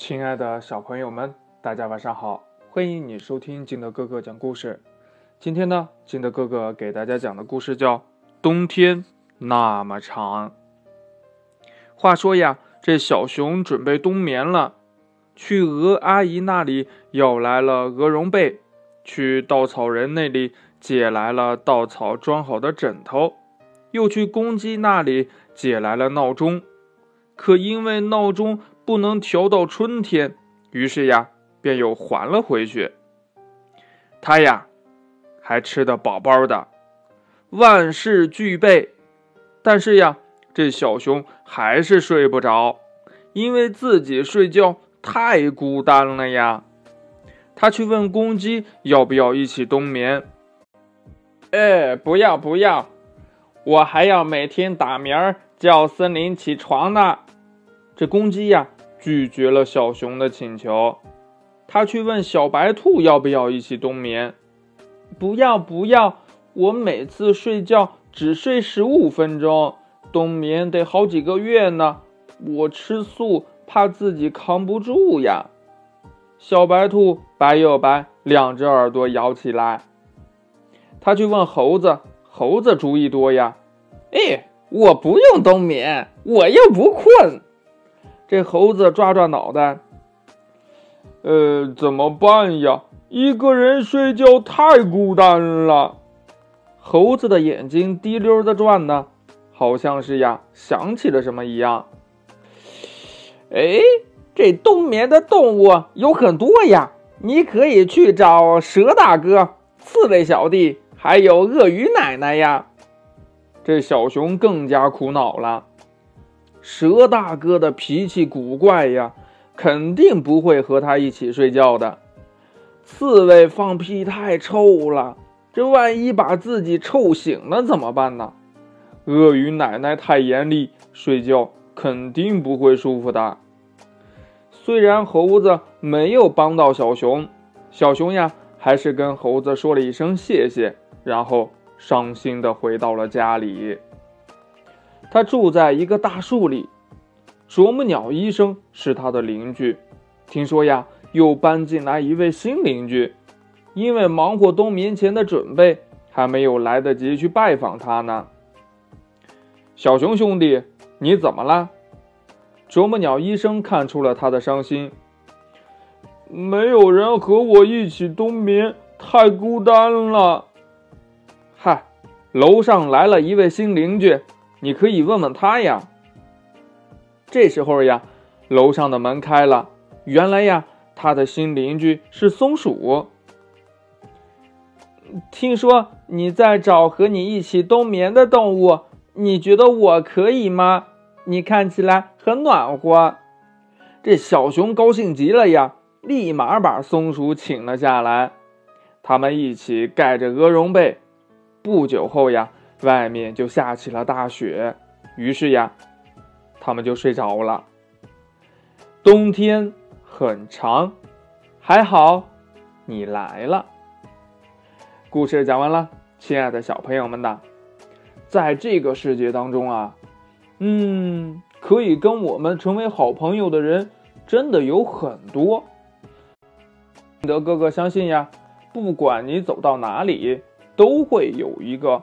亲爱的小朋友们，大家晚上好！欢迎你收听金德哥哥讲故事。今天呢，金德哥哥给大家讲的故事叫《冬天那么长》。话说呀，这小熊准备冬眠了，去鹅阿姨那里要来了鹅绒被，去稻草人那里借来了稻草装好的枕头，又去公鸡那里借来了闹钟。可因为闹钟不能调到春天，于是呀，便又还了回去。他呀，还吃得饱饱的，万事俱备，但是呀，这小熊还是睡不着，因为自己睡觉太孤单了呀。他去问公鸡要不要一起冬眠。哎，不要不要，我还要每天打鸣叫森林起床呢。这公鸡呀拒绝了小熊的请求，他去问小白兔要不要一起冬眠。不要不要，我每次睡觉只睡十五分钟，冬眠得好几个月呢。我吃素，怕自己扛不住呀。小白兔白又白，两只耳朵摇起来。他去问猴子，猴子主意多呀。哎，我不用冬眠，我又不困。这猴子抓抓脑袋，呃，怎么办呀？一个人睡觉太孤单了。猴子的眼睛滴溜的转呢，好像是呀想起了什么一样。哎，这冬眠的动物有很多呀，你可以去找蛇大哥、刺猬小弟，还有鳄鱼奶奶呀。这小熊更加苦恼了。蛇大哥的脾气古怪呀，肯定不会和他一起睡觉的。刺猬放屁太臭了，这万一把自己臭醒了怎么办呢？鳄鱼奶奶太严厉，睡觉肯定不会舒服的。虽然猴子没有帮到小熊，小熊呀还是跟猴子说了一声谢谢，然后伤心的回到了家里。他住在一个大树里，啄木鸟医生是他的邻居。听说呀，又搬进来一位新邻居，因为忙活冬眠前的准备，还没有来得及去拜访他呢。小熊兄弟，你怎么了？啄木鸟医生看出了他的伤心。没有人和我一起冬眠，太孤单了。嗨，楼上来了一位新邻居。你可以问问他呀。这时候呀，楼上的门开了，原来呀，他的新邻居是松鼠。听说你在找和你一起冬眠的动物，你觉得我可以吗？你看起来很暖和。这小熊高兴极了呀，立马把松鼠请了下来，他们一起盖着鹅绒被。不久后呀。外面就下起了大雪，于是呀，他们就睡着了。冬天很长，还好你来了。故事讲完了，亲爱的小朋友们呐，在这个世界当中啊，嗯，可以跟我们成为好朋友的人真的有很多。德哥哥相信呀，不管你走到哪里，都会有一个。